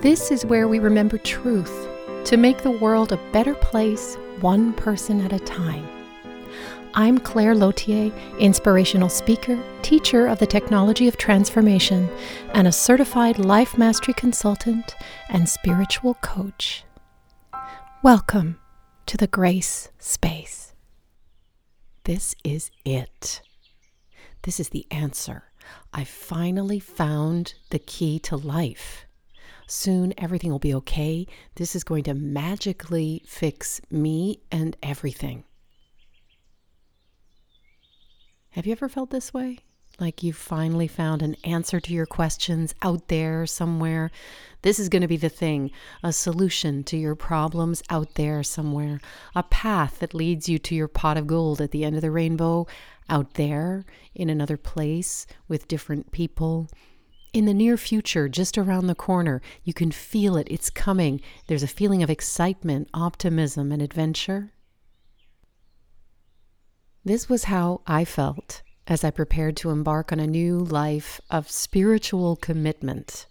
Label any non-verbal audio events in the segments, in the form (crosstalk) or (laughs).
This is where we remember truth to make the world a better place, one person at a time. I'm Claire Lautier, inspirational speaker, teacher of the technology of transformation, and a certified life mastery consultant and spiritual coach. Welcome to the Grace Space. This is it. This is the answer. I finally found the key to life. Soon everything will be okay. This is going to magically fix me and everything. Have you ever felt this way? Like you've finally found an answer to your questions out there somewhere. This is going to be the thing a solution to your problems out there somewhere. A path that leads you to your pot of gold at the end of the rainbow out there in another place with different people. In the near future, just around the corner, you can feel it. It's coming. There's a feeling of excitement, optimism, and adventure. This was how I felt as I prepared to embark on a new life of spiritual commitment.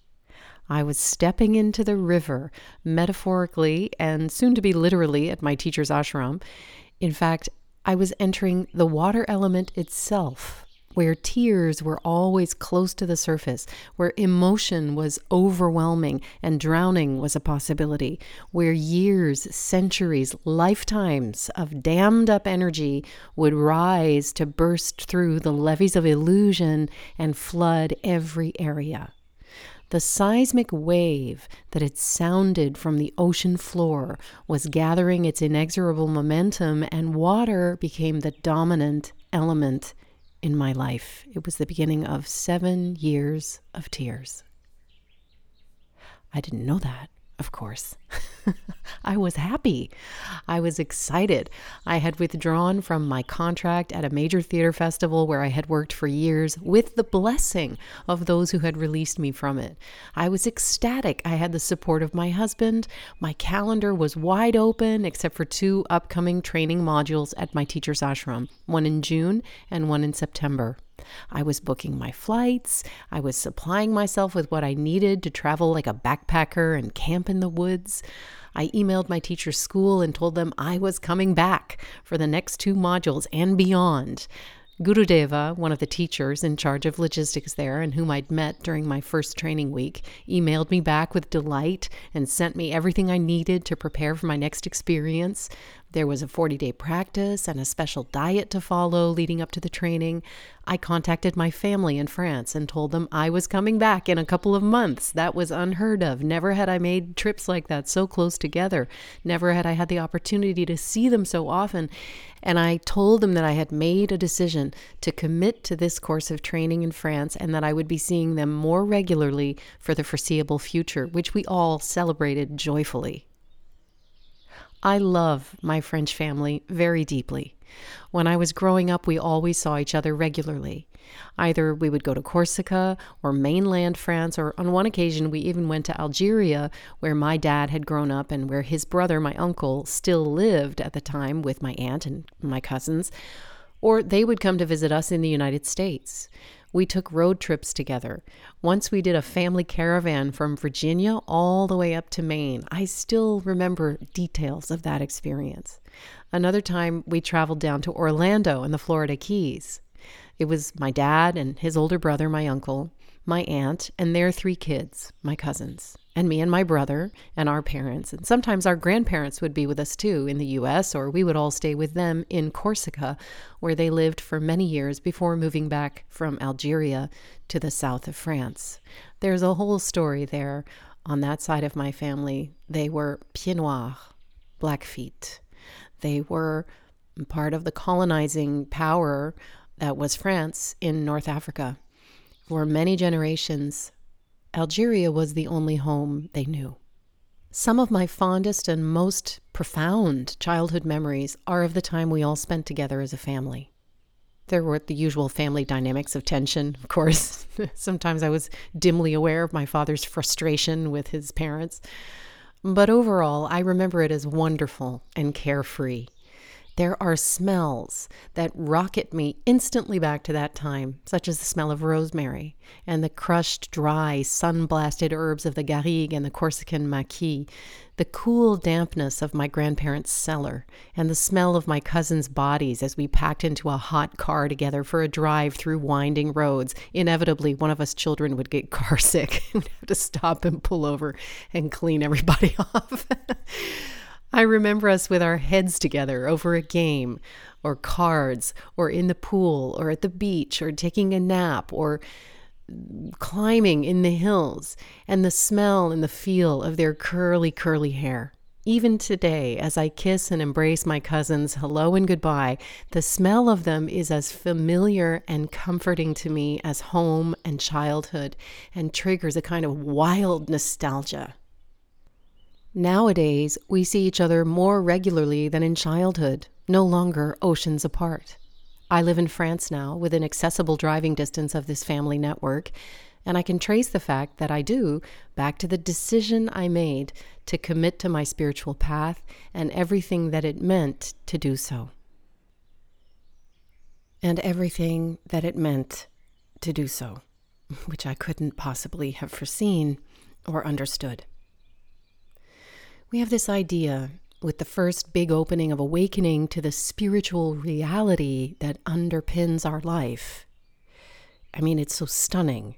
I was stepping into the river, metaphorically and soon to be literally at my teacher's ashram. In fact, I was entering the water element itself where tears were always close to the surface, where emotion was overwhelming and drowning was a possibility, where years, centuries, lifetimes of dammed up energy would rise to burst through the levees of illusion and flood every area. The seismic wave that had sounded from the ocean floor was gathering its inexorable momentum, and water became the dominant element in my life. It was the beginning of seven years of tears. I didn't know that, of course. (laughs) I was happy. I was excited. I had withdrawn from my contract at a major theater festival where I had worked for years with the blessing of those who had released me from it. I was ecstatic. I had the support of my husband. My calendar was wide open except for two upcoming training modules at my teacher's ashram, one in June and one in September. I was booking my flights. I was supplying myself with what I needed to travel like a backpacker and camp in the woods. I emailed my teacher's school and told them I was coming back for the next two modules and beyond. Gurudeva, one of the teachers in charge of logistics there and whom I'd met during my first training week, emailed me back with delight and sent me everything I needed to prepare for my next experience. There was a 40 day practice and a special diet to follow leading up to the training. I contacted my family in France and told them I was coming back in a couple of months. That was unheard of. Never had I made trips like that so close together. Never had I had the opportunity to see them so often. And I told them that I had made a decision to commit to this course of training in France and that I would be seeing them more regularly for the foreseeable future, which we all celebrated joyfully. I love my French family very deeply. When I was growing up, we always saw each other regularly. Either we would go to Corsica or mainland France, or on one occasion, we even went to Algeria, where my dad had grown up and where his brother, my uncle, still lived at the time with my aunt and my cousins. Or they would come to visit us in the United States. We took road trips together. Once we did a family caravan from Virginia all the way up to Maine. I still remember details of that experience. Another time, we traveled down to Orlando and the Florida Keys. It was my dad and his older brother, my uncle, my aunt, and their three kids, my cousins and me and my brother and our parents. And sometimes our grandparents would be with us too in the US, or we would all stay with them in Corsica, where they lived for many years before moving back from Algeria to the south of France. There's a whole story there on that side of my family. They were pieds noirs, blackfeet. They were part of the colonizing power that was France in North Africa. For many generations, Algeria was the only home they knew. Some of my fondest and most profound childhood memories are of the time we all spent together as a family. There were the usual family dynamics of tension, of course. (laughs) Sometimes I was dimly aware of my father's frustration with his parents. But overall, I remember it as wonderful and carefree. There are smells that rocket me instantly back to that time, such as the smell of rosemary and the crushed, dry, sun blasted herbs of the garrigue and the Corsican maquis, the cool dampness of my grandparents' cellar, and the smell of my cousins' bodies as we packed into a hot car together for a drive through winding roads. Inevitably, one of us children would get (laughs) car sick. We'd have to stop and pull over and clean everybody (laughs) off. I remember us with our heads together over a game, or cards, or in the pool, or at the beach, or taking a nap, or climbing in the hills, and the smell and the feel of their curly, curly hair. Even today, as I kiss and embrace my cousins, hello and goodbye, the smell of them is as familiar and comforting to me as home and childhood, and triggers a kind of wild nostalgia. Nowadays, we see each other more regularly than in childhood, no longer oceans apart. I live in France now, within accessible driving distance of this family network, and I can trace the fact that I do back to the decision I made to commit to my spiritual path and everything that it meant to do so. And everything that it meant to do so, which I couldn't possibly have foreseen or understood. We have this idea with the first big opening of awakening to the spiritual reality that underpins our life. I mean, it's so stunning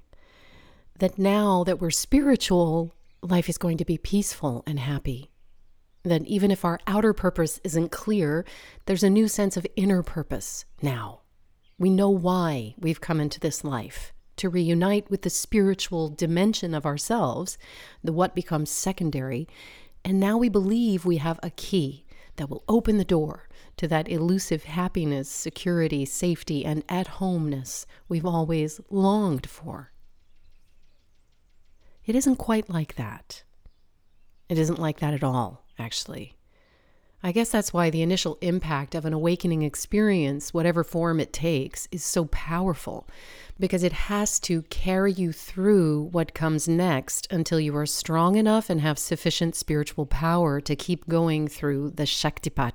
that now that we're spiritual, life is going to be peaceful and happy. That even if our outer purpose isn't clear, there's a new sense of inner purpose now. We know why we've come into this life to reunite with the spiritual dimension of ourselves, the what becomes secondary, and now we believe we have a key that will open the door to that elusive happiness, security, safety, and at homeness we've always longed for. It isn't quite like that. It isn't like that at all, actually. I guess that's why the initial impact of an awakening experience, whatever form it takes, is so powerful because it has to carry you through what comes next until you are strong enough and have sufficient spiritual power to keep going through the Shaktipat.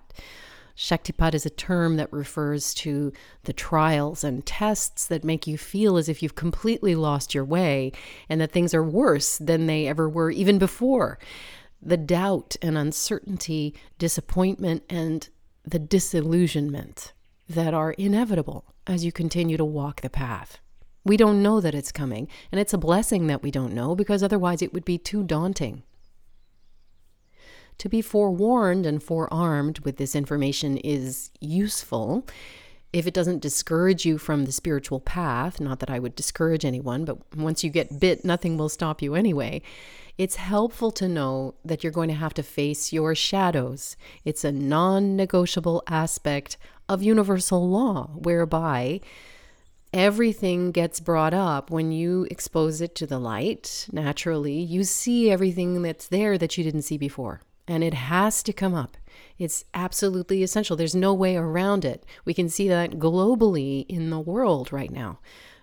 Shaktipat is a term that refers to the trials and tests that make you feel as if you've completely lost your way and that things are worse than they ever were even before the doubt and uncertainty, disappointment, and the disillusionment that are inevitable as you continue to walk the path. We don't know that it's coming, and it's a blessing that we don't know because otherwise it would be too daunting. To be forewarned and forearmed with this information is useful if it doesn't discourage you from the spiritual path. Not that I would discourage anyone, but once you get bit, nothing will stop you anyway it's helpful to know that you're going to have to face your shadows. It's a non negotiable aspect of universal law, whereby everything gets brought up when you expose it to the light. Naturally, you see everything that's there that you didn't see before, and it has to come up. It's absolutely essential. There's no way around it. We can see that globally in the world right now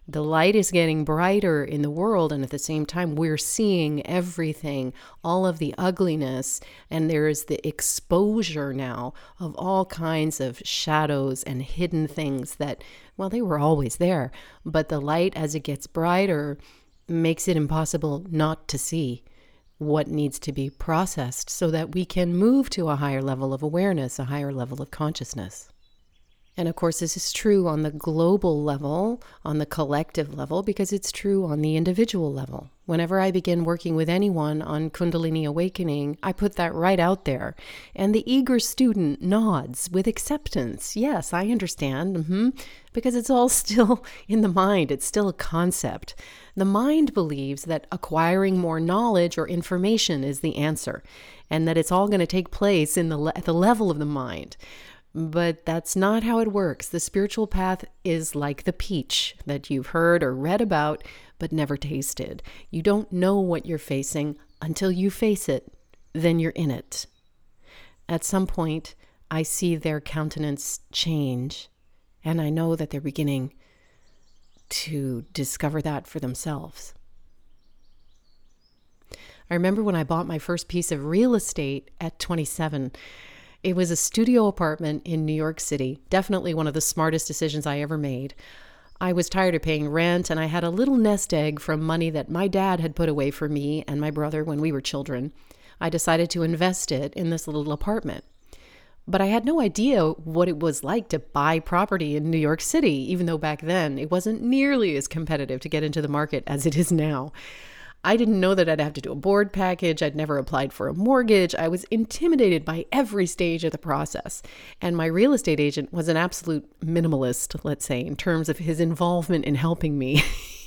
the light is getting brighter in the world, and at the same time, we're seeing everything, all of the ugliness, and there is the exposure now of all kinds of shadows and hidden things that, well, they were always there, but the light, as it gets brighter, makes it impossible not to see what needs to be processed so that we can move to a higher level of awareness, a higher level of consciousness. And of course, this is true on the global level, on the collective level, because it's true on the individual level. Whenever I begin working with anyone on Kundalini awakening, I put that right out there. And the eager student nods with acceptance. Yes, I understand. Mm-hmm. Because it's all (laughs) still in the mind, it's still a concept. The mind believes that acquiring more knowledge or information is the answer, and that it's all going to take place in the le- at the level of the mind. But that's not how it works. The spiritual path is like the peach that you've heard or read about but never tasted. You don't know what you're facing until you face it. then you're in it. At some point, I see their countenance change, and I know that they're beginning to discover that for themselves. I remember when I bought my first piece of real estate at 27. It was a studio apartment in New York City, definitely one of the smartest decisions I ever made. I was tired of paying rent, and I had a little nest egg from money that my dad had put away for me and my brother when we were children. I decided to invest it in this little apartment. But I had no idea what it was like to buy property in New York City, even though back then it wasn't nearly as competitive to get into the market as it is now. I didn't know that I'd have to do a board package. I'd never applied for a mortgage. I was intimidated by every stage of the process. And my real estate agent was an absolute minimalist, let's say, in terms of his involvement in helping me. (laughs)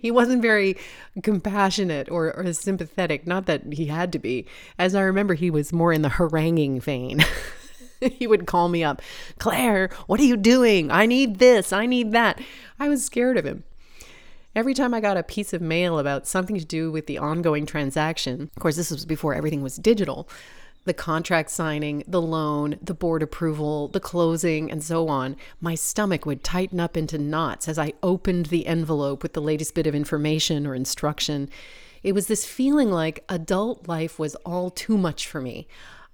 he wasn't very compassionate or, or sympathetic. Not that he had to be. As I remember, he was more in the haranguing vein. (laughs) he would call me up, Claire, what are you doing? I need this. I need that. I was scared of him. Every time I got a piece of mail about something to do with the ongoing transaction, of course, this was before everything was digital, the contract signing, the loan, the board approval, the closing, and so on, my stomach would tighten up into knots as I opened the envelope with the latest bit of information or instruction. It was this feeling like adult life was all too much for me.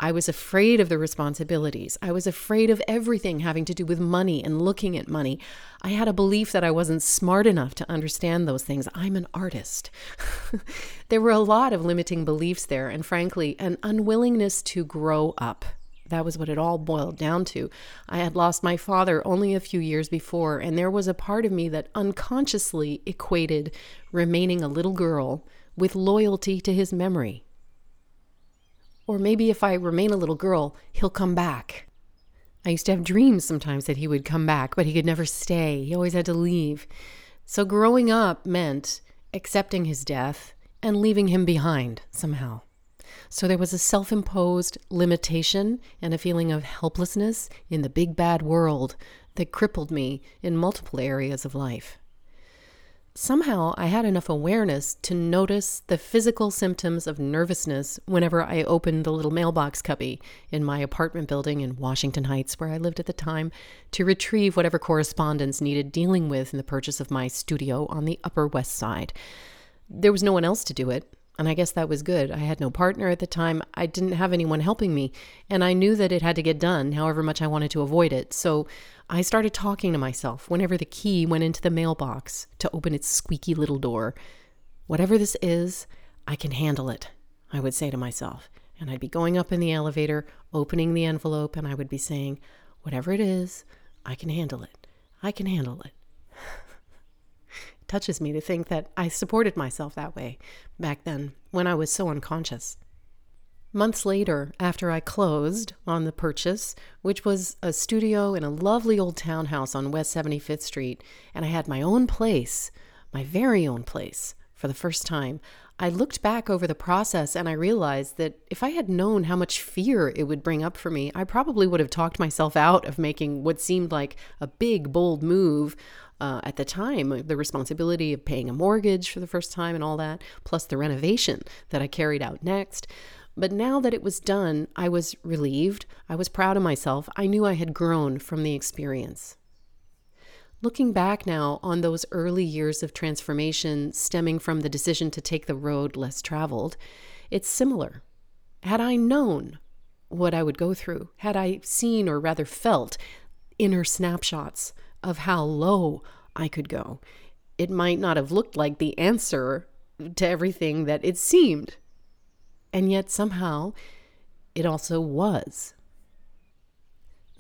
I was afraid of the responsibilities. I was afraid of everything having to do with money and looking at money. I had a belief that I wasn't smart enough to understand those things. I'm an artist. (laughs) there were a lot of limiting beliefs there, and frankly, an unwillingness to grow up. That was what it all boiled down to. I had lost my father only a few years before, and there was a part of me that unconsciously equated remaining a little girl with loyalty to his memory. Or maybe if I remain a little girl, he'll come back. I used to have dreams sometimes that he would come back, but he could never stay. He always had to leave. So growing up meant accepting his death and leaving him behind somehow. So there was a self imposed limitation and a feeling of helplessness in the big bad world that crippled me in multiple areas of life. Somehow I had enough awareness to notice the physical symptoms of nervousness whenever I opened the little mailbox cubby in my apartment building in Washington Heights, where I lived at the time, to retrieve whatever correspondence needed dealing with in the purchase of my studio on the Upper West Side. There was no one else to do it, and I guess that was good. I had no partner at the time. I didn't have anyone helping me, and I knew that it had to get done, however much I wanted to avoid it. So I started talking to myself whenever the key went into the mailbox to open its squeaky little door. Whatever this is, I can handle it, I would say to myself. And I'd be going up in the elevator, opening the envelope, and I would be saying, Whatever it is, I can handle it. I can handle it. Touches me to think that I supported myself that way back then when I was so unconscious. Months later, after I closed on the purchase, which was a studio in a lovely old townhouse on West 75th Street, and I had my own place, my very own place, for the first time, I looked back over the process and I realized that if I had known how much fear it would bring up for me, I probably would have talked myself out of making what seemed like a big, bold move uh, at the time the responsibility of paying a mortgage for the first time and all that, plus the renovation that I carried out next. But now that it was done, I was relieved. I was proud of myself. I knew I had grown from the experience. Looking back now on those early years of transformation stemming from the decision to take the road less traveled, it's similar. Had I known what I would go through, had I seen or rather felt inner snapshots of how low I could go, it might not have looked like the answer to everything that it seemed and yet somehow it also was.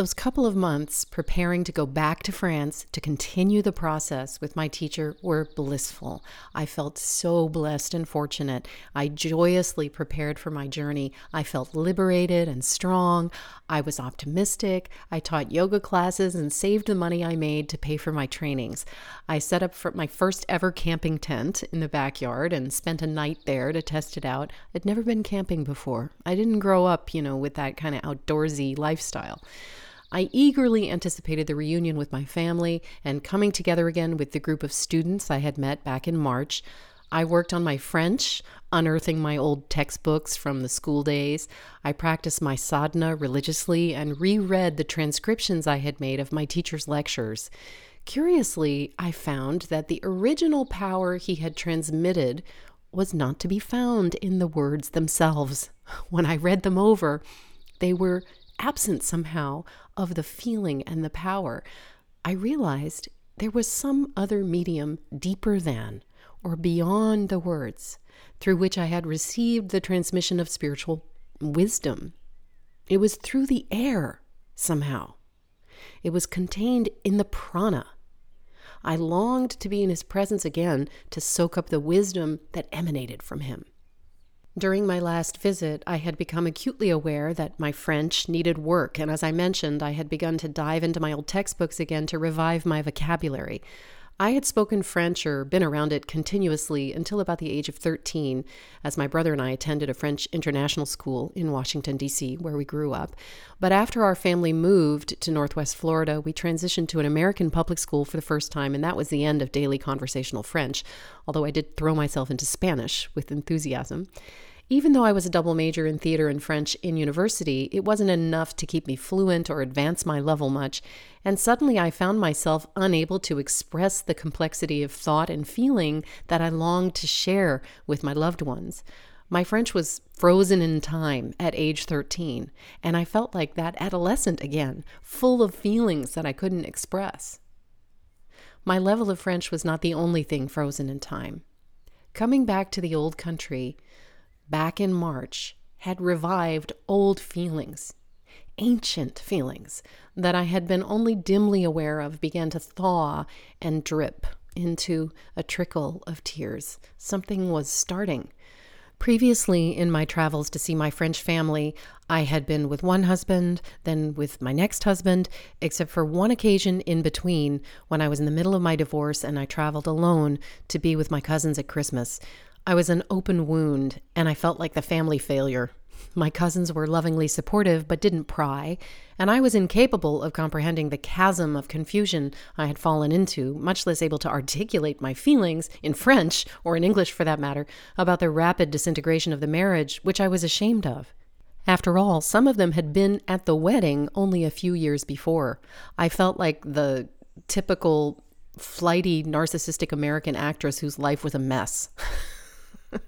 Those couple of months preparing to go back to France to continue the process with my teacher were blissful. I felt so blessed and fortunate. I joyously prepared for my journey. I felt liberated and strong. I was optimistic. I taught yoga classes and saved the money I made to pay for my trainings. I set up my first ever camping tent in the backyard and spent a night there to test it out. I'd never been camping before. I didn't grow up, you know, with that kind of outdoorsy lifestyle. I eagerly anticipated the reunion with my family and coming together again with the group of students I had met back in March. I worked on my French, unearthing my old textbooks from the school days. I practiced my sadhana religiously and reread the transcriptions I had made of my teacher's lectures. Curiously, I found that the original power he had transmitted was not to be found in the words themselves. (laughs) When I read them over, they were absent somehow of the feeling and the power. I realized there was some other medium deeper than or beyond the words through which I had received the transmission of spiritual wisdom. It was through the air, somehow. It was contained in the prana. I longed to be in his presence again to soak up the wisdom that emanated from him. During my last visit, I had become acutely aware that my French needed work, and as I mentioned, I had begun to dive into my old textbooks again to revive my vocabulary. I had spoken French or been around it continuously until about the age of 13, as my brother and I attended a French international school in Washington, D.C., where we grew up. But after our family moved to Northwest Florida, we transitioned to an American public school for the first time, and that was the end of daily conversational French, although I did throw myself into Spanish with enthusiasm. Even though I was a double major in theater and French in university, it wasn't enough to keep me fluent or advance my level much, and suddenly I found myself unable to express the complexity of thought and feeling that I longed to share with my loved ones. My French was frozen in time at age 13, and I felt like that adolescent again, full of feelings that I couldn't express. My level of French was not the only thing frozen in time. Coming back to the old country, back in March had revived old feelings. Ancient feelings that I had been only dimly aware of began to thaw and drip into a trickle of tears. Something was starting. Previously, in my travels to see my French family, I had been with one husband, then with my next husband, except for one occasion in between when I was in the middle of my divorce and I traveled alone to be with my cousins at Christmas. I was an open wound, and I felt like the family failure. My cousins were lovingly supportive but didn't pry, and I was incapable of comprehending the chasm of confusion I had fallen into, much less able to articulate my feelings, in French, or in English for that matter, about the rapid disintegration of the marriage, which I was ashamed of. After all, some of them had been at the wedding only a few years before. I felt like the typical flighty, narcissistic American actress whose life was a mess. (laughs) (laughs)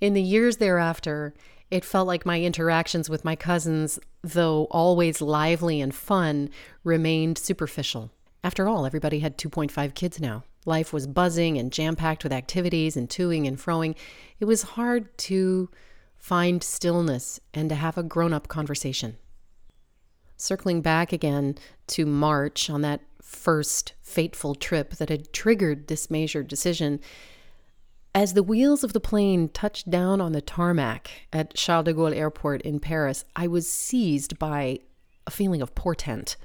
In the years thereafter, it felt like my interactions with my cousins, though always lively and fun, remained superficial. After all, everybody had 2.5 kids now. Life was buzzing and jam packed with activities and toing and froing. It was hard to find stillness and to have a grown up conversation. Circling back again to March on that first fateful trip that had triggered this major decision, as the wheels of the plane touched down on the tarmac at Charles de Gaulle Airport in Paris, I was seized by a feeling of portent.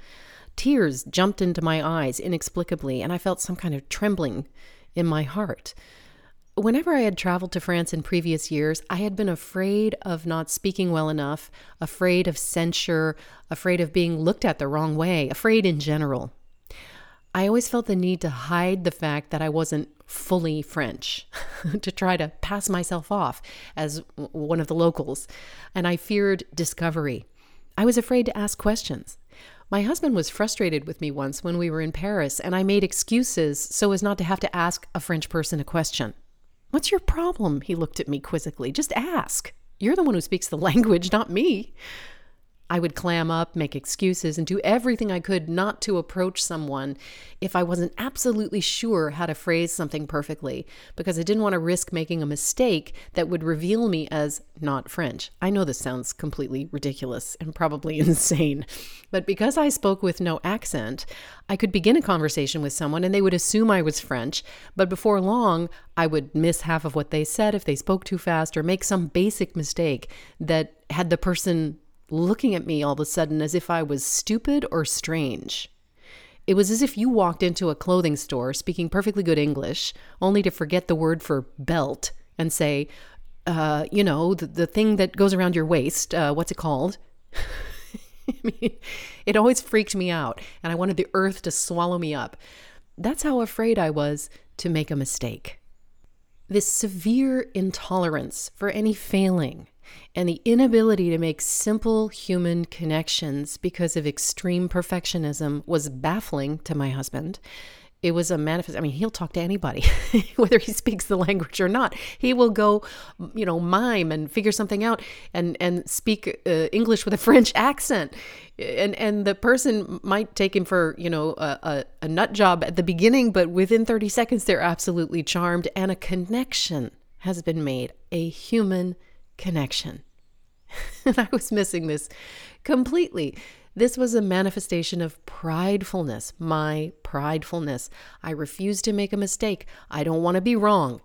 Tears jumped into my eyes inexplicably, and I felt some kind of trembling in my heart. Whenever I had traveled to France in previous years, I had been afraid of not speaking well enough, afraid of censure, afraid of being looked at the wrong way, afraid in general. I always felt the need to hide the fact that I wasn't fully French, (laughs) to try to pass myself off as one of the locals. And I feared discovery. I was afraid to ask questions. My husband was frustrated with me once when we were in Paris, and I made excuses so as not to have to ask a French person a question. What's your problem? He looked at me quizzically. Just ask. You're the one who speaks the (laughs) language, not me. I would clam up, make excuses, and do everything I could not to approach someone if I wasn't absolutely sure how to phrase something perfectly, because I didn't want to risk making a mistake that would reveal me as not French. I know this sounds completely ridiculous and probably (laughs) insane, but because I spoke with no accent, I could begin a conversation with someone and they would assume I was French, but before long, I would miss half of what they said if they spoke too fast or make some basic mistake that had the person looking at me all of a sudden as if I was stupid or strange. It was as if you walked into a clothing store speaking perfectly good English, only to forget the word for belt and say, uh, you know, the, the thing that goes around your waist, uh, what's it called? (laughs) I mean, it always freaked me out, and I wanted the earth to swallow me up. That's how afraid I was to make a mistake. this severe intolerance for any failing and the inability to make simple human connections because of extreme perfectionism was baffling to my husband. It was a manifest. I mean, he'll talk to anybody, (laughs) whether he speaks the language or not. He will go, you know, mime and figure something out and and speak uh, English with a (laughs) French accent. And and the person might take him for you know a, a, a nut job at the beginning, but within thirty seconds they're absolutely charmed, and a connection has been made, a human connection. (laughs) and I was missing this completely. This was a manifestation of pridefulness, my pridefulness. I refuse to make a mistake. I don't want to be wrong.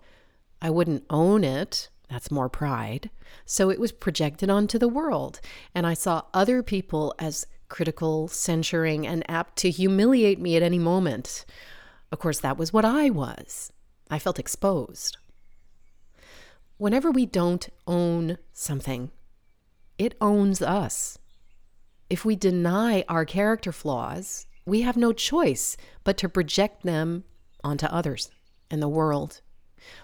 I wouldn't own it. That's more pride. So it was projected onto the world. And I saw other people as critical, censuring, and apt to humiliate me at any moment. Of course, that was what I was. I felt exposed. Whenever we don't own something, it owns us. If we deny our character flaws, we have no choice but to project them onto others and the world.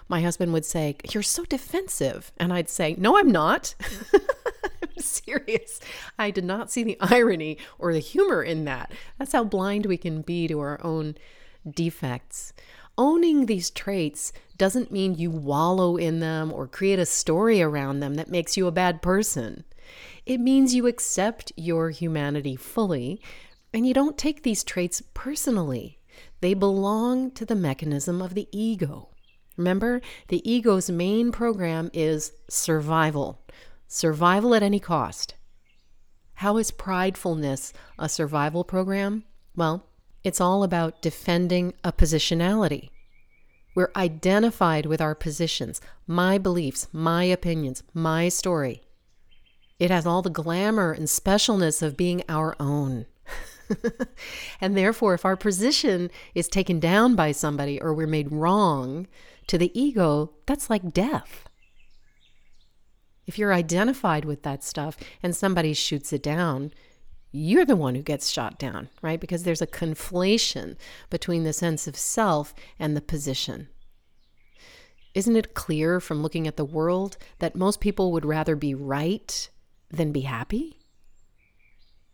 My husband would say, You're so defensive. And I'd say, No, I'm not. (laughs) I'm serious. I did not see the irony or the humor in that. That's how blind we can be to our own defects. Owning these traits doesn't mean you wallow in them or create a story around them that makes you a bad person. It means you accept your humanity fully and you don't take these traits personally. They belong to the mechanism of the ego. Remember, the ego's main program is survival, survival at any cost. How is pridefulness a survival program? Well, it's all about defending a positionality. We're identified with our positions, my beliefs, my opinions, my story. It has all the glamour and specialness of being our own. (laughs) and therefore, if our position is taken down by somebody or we're made wrong to the ego, that's like death. If you're identified with that stuff and somebody shoots it down, you're the one who gets shot down, right? Because there's a conflation between the sense of self and the position. Isn't it clear from looking at the world that most people would rather be right than be happy?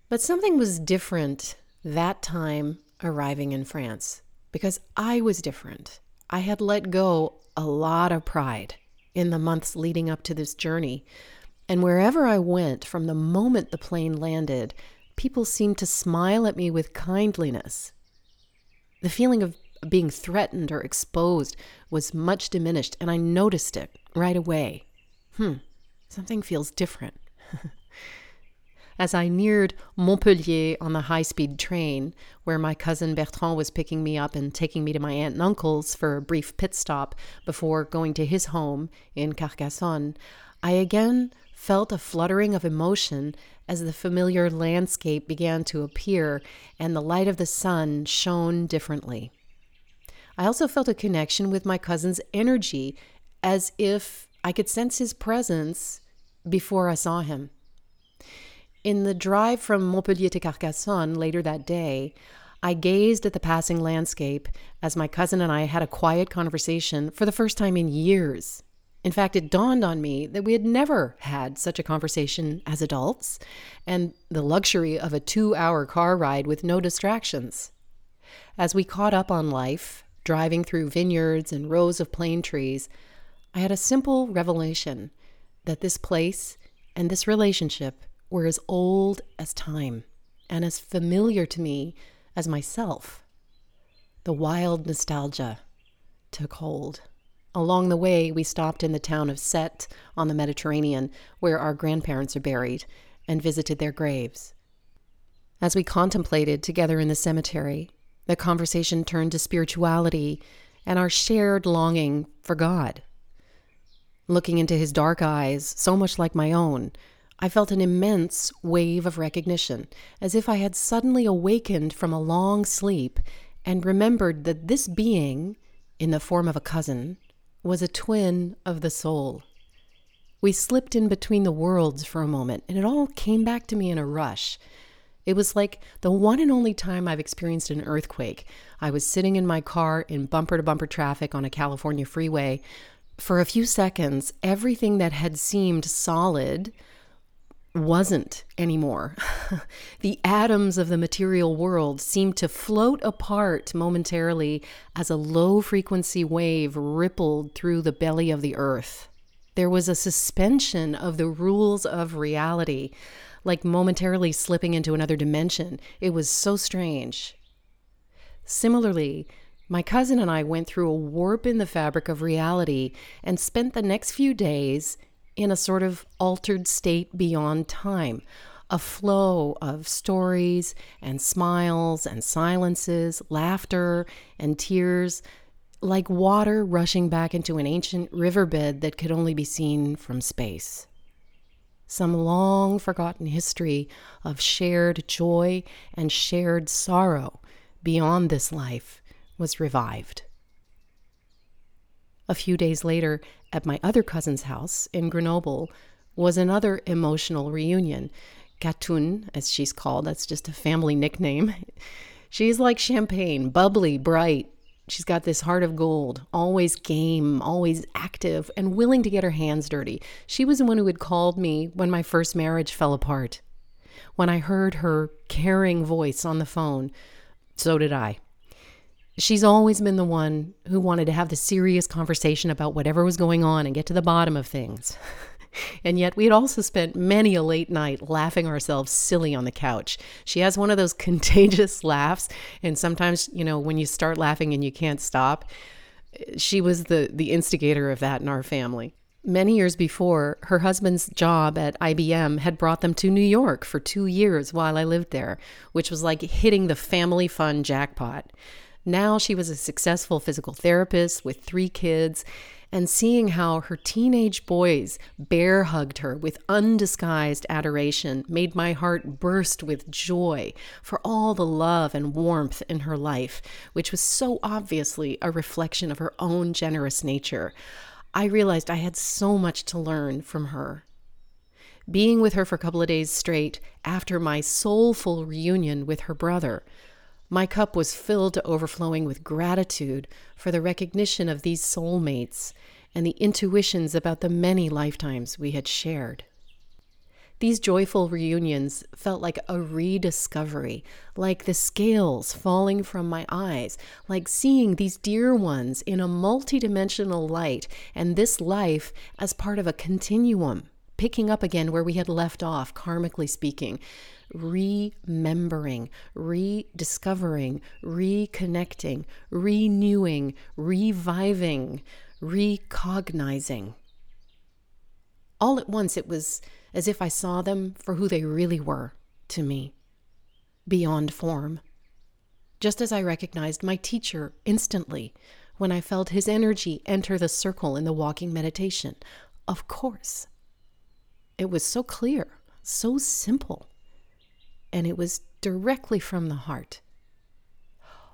But something was different that time arriving in France because I was different. I had let go a lot of pride in the months leading up to this journey. And wherever I went, from the moment the plane landed, people seemed to smile at me with kindliness. The feeling of being threatened or exposed was much diminished, and I noticed it right away. Hmm, something feels different. (laughs) As I neared Montpellier on the high speed train, where my cousin Bertrand was picking me up and taking me to my aunt and uncle's for a brief pit stop before going to his home in Carcassonne, I again felt a fluttering of emotion as the familiar landscape began to appear and the light of the sun shone differently. I also felt a connection with my cousin's energy as if I could sense his presence before I saw him. In the drive from Montpellier to Carcassonne later that day, I gazed at the passing landscape as my cousin and I had a quiet conversation for the first time in years. In fact, it dawned on me that we had never had such a conversation as adults, and the luxury of a two hour car ride with no distractions. As we caught up on life, driving through vineyards and rows of plane trees, I had a simple revelation that this place and this relationship were as old as time and as familiar to me as myself. The wild nostalgia took hold. Along the way, we stopped in the town of Sète on the Mediterranean, where our grandparents are buried, and visited their graves. As we contemplated together in the cemetery, the conversation turned to spirituality and our shared longing for God. Looking into his dark eyes, so much like my own, I felt an immense wave of recognition, as if I had suddenly awakened from a long sleep and remembered that this being, in the form of a cousin, was a twin of the soul. We slipped in between the worlds for a moment, and it all came back to me in a rush. It was like the one and only time I've experienced an earthquake. I was sitting in my car in bumper to bumper traffic on a California freeway, For a few seconds, everything that had seemed solid wasn't anymore. (laughs) the atoms of the material world seemed to float apart momentarily as a low frequency wave rippled through the belly of the earth. There was a suspension of the rules of reality, like momentarily slipping into another dimension. It was so strange. Similarly, my cousin and I went through a warp in the fabric of reality and spent the next few days in a sort of altered state beyond time, a flow of stories and smiles and silences, laughter and tears, like water rushing back into an ancient riverbed that could only be seen from space. Some long forgotten history of shared joy and shared sorrow beyond this life was revived. A few days later, at my other cousin's house in Grenoble, was another emotional reunion. Katun, as she's called, that's just a family nickname. (laughs) She's like champagne, bubbly, bright. She's got this heart of gold, always game, always active, and willing to get her hands dirty. She was the one who had called me when my first marriage fell apart. When I heard her caring voice on the phone, so did I. She's always been the one who wanted to have the serious conversation about whatever was going on and get to the bottom of things. (laughs) and yet, we had also spent many a late night laughing ourselves silly on the couch. She has one of those (laughs) contagious laughs, and sometimes, you know, when you start laughing and you can't stop, she was the, the instigator of that in our family. Many years before, her husband's job at IBM had brought them to New York for two years while I lived there, which was like hitting the family fun jackpot. Now she was a successful physical therapist with three kids, and seeing how her teenage boys bear hugged her with undisguised adoration made my heart burst with joy for all the love and warmth in her life, which was so obviously a reflection of her own generous nature. I realized I had so much to learn from her. Being with her for a couple of days straight after my soulful reunion with her brother my cup was filled to overflowing with gratitude for the recognition of these soulmates and the intuitions about the many lifetimes we had shared. These joyful reunions felt like a rediscovery, like the scales falling from my eyes, like seeing these dear ones in a multidimensional light and this life as part of a continuum, picking up again where we had left off, karmically speaking, remembering, rediscovering, reconnecting, renewing, reviving, recognizing. All at once, it was as if I saw them for who they really were to me, beyond form. Just as I recognized my teacher instantly when I felt his energy enter the circle in the walking meditation. Of course. It was so clear, so simple and it was directly from the heart.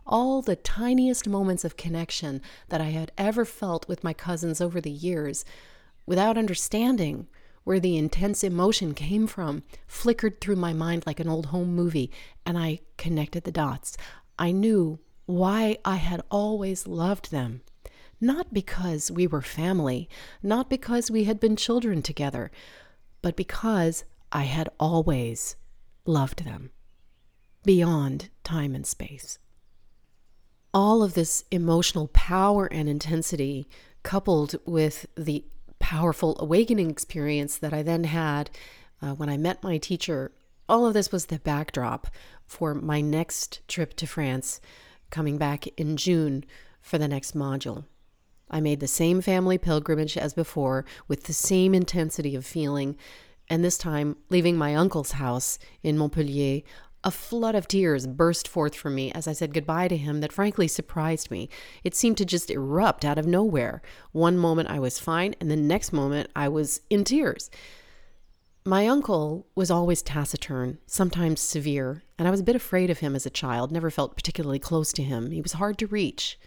All the tiniest moments of connection that I had ever felt with my cousins over the years, without understanding where the intense emotion came from, flickered through my mind like an old home movie, and I connected the dots. I knew why I had always loved them. Not because we were family, not because we had been children together, but because I had always loved them beyond time and space. All of this emotional power and intensity, coupled with the powerful awakening experience that I then had uh, when I met my teacher, all of this was the backdrop for my next trip to France, coming back in June for the next module. I made the same family pilgrimage as before with the same intensity of feeling and this time leaving my uncle's house in Montpellier, a flood of tears burst forth from me as I said goodbye to him that frankly surprised me. It seemed to just erupt out of nowhere. One moment I was fine, and the next moment I was in tears. My uncle was always taciturn, sometimes severe, and I was a bit afraid of him as a child, never felt particularly close to him. He was hard to reach.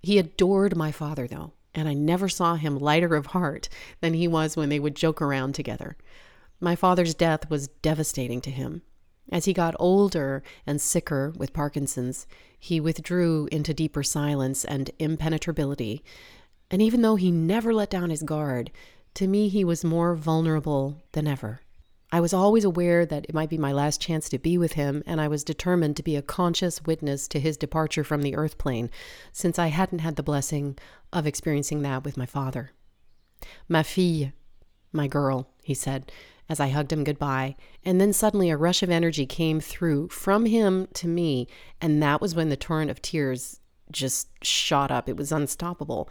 He adored my father, though, and I never saw him lighter of heart than he was when they would joke around together. My father's death was devastating to him. As he got older and sicker with Parkinson's, he withdrew into deeper silence and impenetrability. And even though he never let down his guard, to me he was more vulnerable than ever. I was always aware that it might be my last chance to be with him, and I was determined to be a conscious witness to his departure from the earth plane, since I hadn't had the blessing of experiencing that with my father. Ma fille, my girl, he said as I hugged him goodbye. And then suddenly a rush of energy came through from him to me, and that was when the torrent of tears just shot up. It was unstoppable.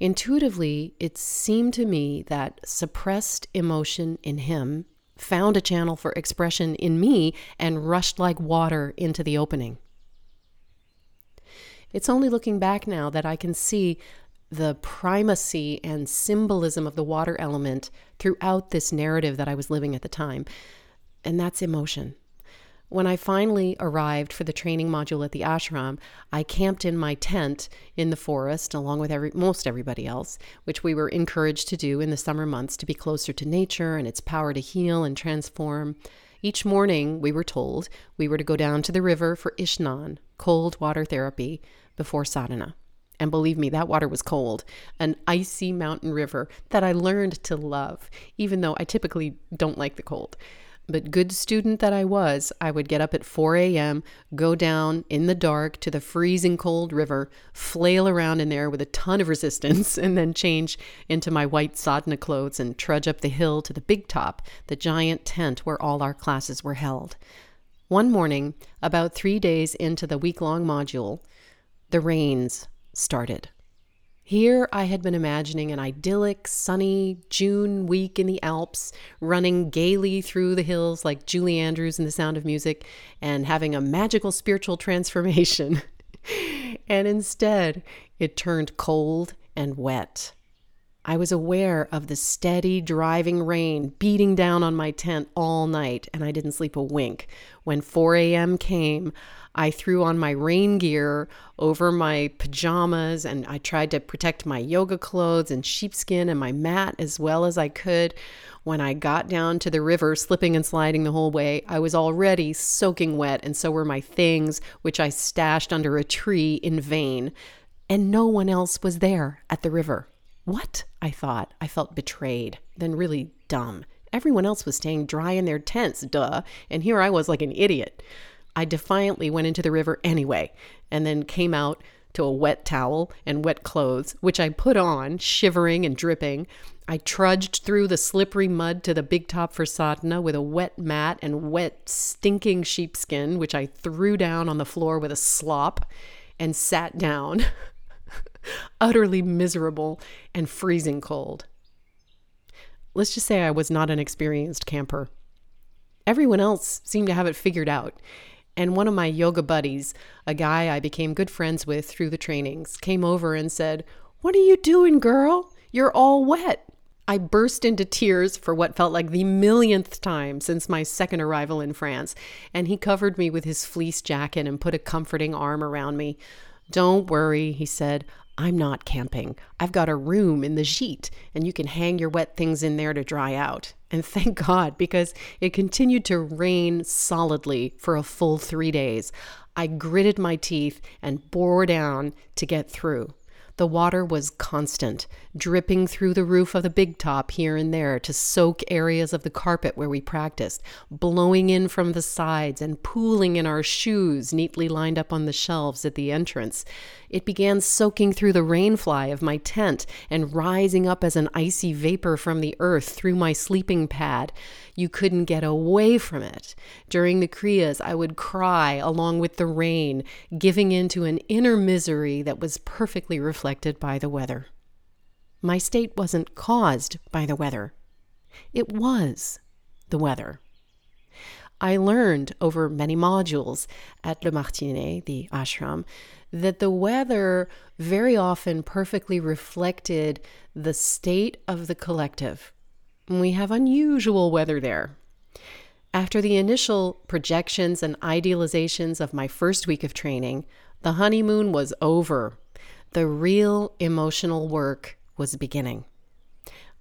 Intuitively, it seemed to me that suppressed emotion in him found a channel for expression in me and rushed like water into the opening. It's only looking back now that I can see the primacy and symbolism of the water element throughout this narrative that I was living at the time. And that's emotion. When I finally arrived for the training module at the ashram, I camped in my tent in the forest along with every, most everybody else, which we were encouraged to do in the summer months to be closer to nature and its power to heal and transform. Each morning, we were told, we were to go down to the river for Ishnan, cold water therapy, before sadhana. And believe me, that water was cold, an icy mountain river that I learned to love, even though I typically don't like the cold. But good student that I was, I would get up at 4 a.m., go down in the dark to the freezing cold river, flail around in there with a ton of resistance, (laughs) and then change into my white sadhana clothes and trudge up the hill to the big top, the giant tent where all our classes were held. One morning, about three days into the week long module, the rains started. Here I had been imagining an idyllic, sunny June week in the Alps, running gaily through the hills like Julie Andrews in The Sound of Music, and having a magical spiritual (laughs) transformation. and instead, it turned cold and wet. I was aware of the steady driving rain beating down on my tent all night, and I didn't sleep a wink. When 4 a.m. came, I threw on my rain gear over my pajamas and I tried to protect my yoga clothes and sheepskin and my mat as well as I could. When I got down to the river, slipping and sliding the whole way, I was already soaking wet, and so were my things, which I stashed under a tree in vain. And no one else was there at the river. What? I thought. I felt betrayed, then really dumb. Everyone else was staying dry in their tents, duh, and here I was like an idiot. I defiantly went into the river anyway, and then came out to a wet towel and wet clothes, which I put on, shivering and dripping. I trudged through the slippery mud to the big top for sadhana with a wet mat and wet, stinking sheepskin, which I threw down on the floor with a slop and sat down, (laughs) utterly miserable and freezing cold. Let's just say I was not an experienced camper. Everyone else seemed to have it figured out. And one of my yoga buddies, a guy I became good friends with through the trainings, came over and said, What are you doing, girl? You're all wet. I burst into tears for what felt like the millionth time since my second arrival in France, and he covered me with his fleece jacket and put a comforting arm around me. Don't worry, he said. I'm not camping. I've got a room in the gîte, and you can hang your wet things in there to dry out. And (laughs) thank God, because it continued to rain solidly for a full three days. I gritted my teeth and bore down to get through. The water was constant, dripping through the roof of the big top here and there to soak areas of the carpet where we practiced, blowing in from the sides and pooling in our shoes neatly lined up on the shelves at the entrance. It began soaking through the rainfly of my tent and rising up as an icy vapor from the earth through my sleeping pad. You couldn't get away from it. During the Kriyas, I would cry along with the rain, giving in to an inner misery that was perfectly reflected by the weather. My state wasn't caused by the weather, it was the weather. I learned over many modules at Le Martinet, the ashram, that the weather very often perfectly reflected the state of the collective. We have unusual weather there. After the initial projections and idealizations of my first week of training, the honeymoon was over. The real emotional work was beginning.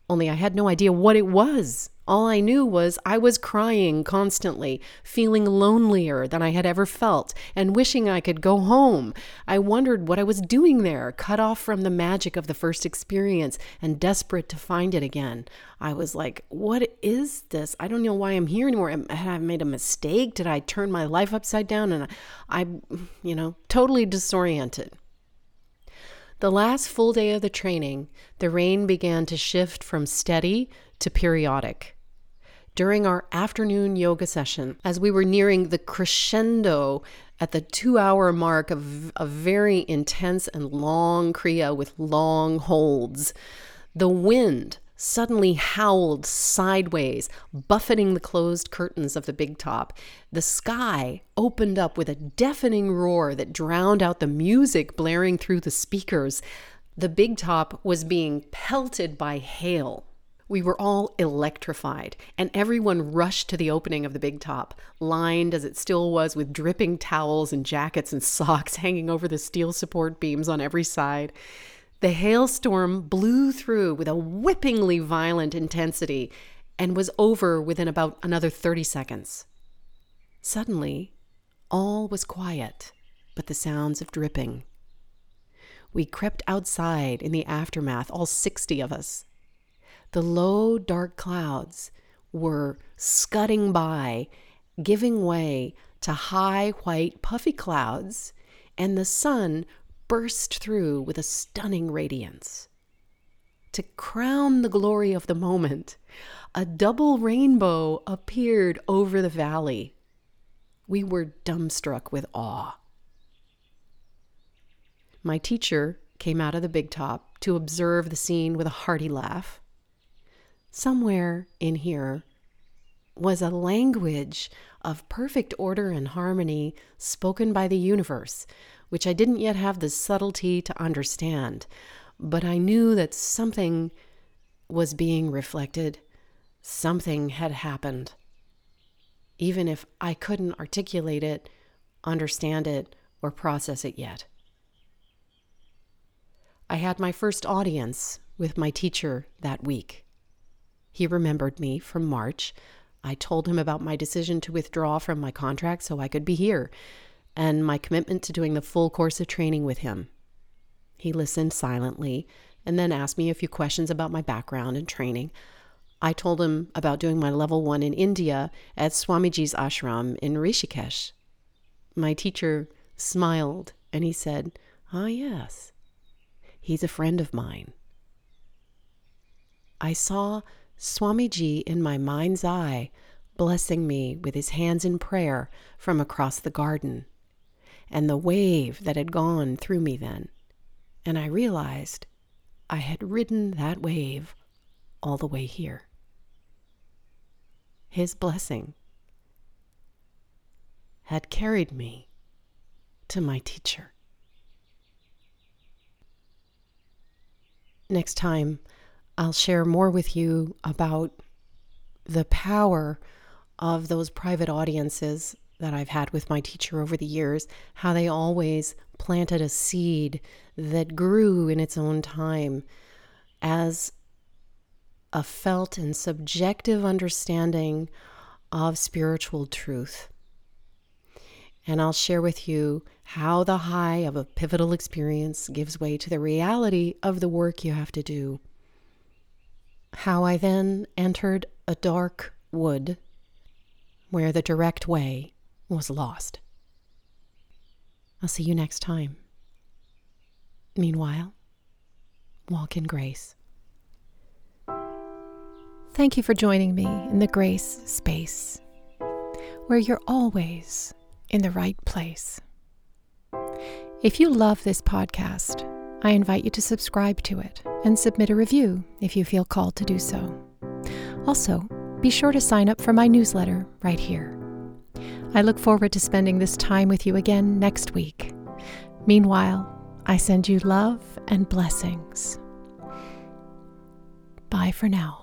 Only I had no idea what it was. All I knew was I was crying constantly, feeling lonelier than I had ever felt, and wishing I could go home. I wondered what I was doing there, cut off from the magic of the first experience and desperate to find it again. I was like, What is this? I don't know why I'm here anymore. Had I made a mistake? Did I turn my life upside down? And I, you know, totally disoriented. The last full day of the training, the rain began to shift from steady to periodic. During our afternoon yoga session, as we were nearing the crescendo at the two hour mark of a very intense and long Kriya with long holds, the wind suddenly howled sideways, buffeting the closed curtains of the big top. The sky opened up with a deafening roar that drowned out the music blaring through the speakers. The big top was being pelted by hail. We were all electrified, and everyone rushed to the opening of the big top, lined as it still was with dripping towels and jackets and (laughs) socks hanging over the steel support beams on every side. The hailstorm blew through with a whippingly violent intensity and was over within about another 30 seconds. Suddenly, all was quiet but the sounds of dripping. We crept outside in the aftermath, all 60 of us. The low, dark clouds were scudding by, giving way to high, white, puffy clouds, and the sun burst through with a stunning radiance. To crown the glory of the moment, a double rainbow appeared over the valley. We were dumbstruck with awe. My teacher came out of the big top to observe the scene with a hearty laugh. Somewhere in here was a language of perfect order and harmony spoken by the universe which I didn't yet have the subtlety to understand, but I knew that something was being reflected, something had happened. Even if I couldn't articulate it, understand it, or process it yet. I had my first audience with my teacher that week. He remembered me from March. I told him about my decision to withdraw from my contract so I could be here and my commitment to doing the full course of training with him. He listened silently and then asked me a few questions about my background and training. I told him about doing my level one in India at Swamiji's ashram in Rishikesh. My teacher smiled and he said, Ah, yes, he's a friend of mine. I saw Swamiji in my mind's eye, blessing me with his hands in prayer from across the garden and the wave that had gone through me then. And I realized I had ridden that wave all the way here. His blessing had carried me to my teacher. Next time, I'll share more with you about the power of those private audiences that I've had with my teacher over the years, how they always planted a seed that grew in its own time as a felt and subjective understanding of spiritual truth. And I'll share with you how the high of a pivotal experience gives way to the reality of the work you have to do. How I then entered a dark wood where the direct way was lost. I'll see you next time. Meanwhile, walk in grace. Thank you for joining me in the grace space, where you're always in the right place. If you love this podcast, I invite you to subscribe to it and submit a review if you feel called to do so. Also, be sure to sign up for my newsletter right here. I look forward to spending this time with you again next week. Meanwhile, I send you love and blessings. Bye for now.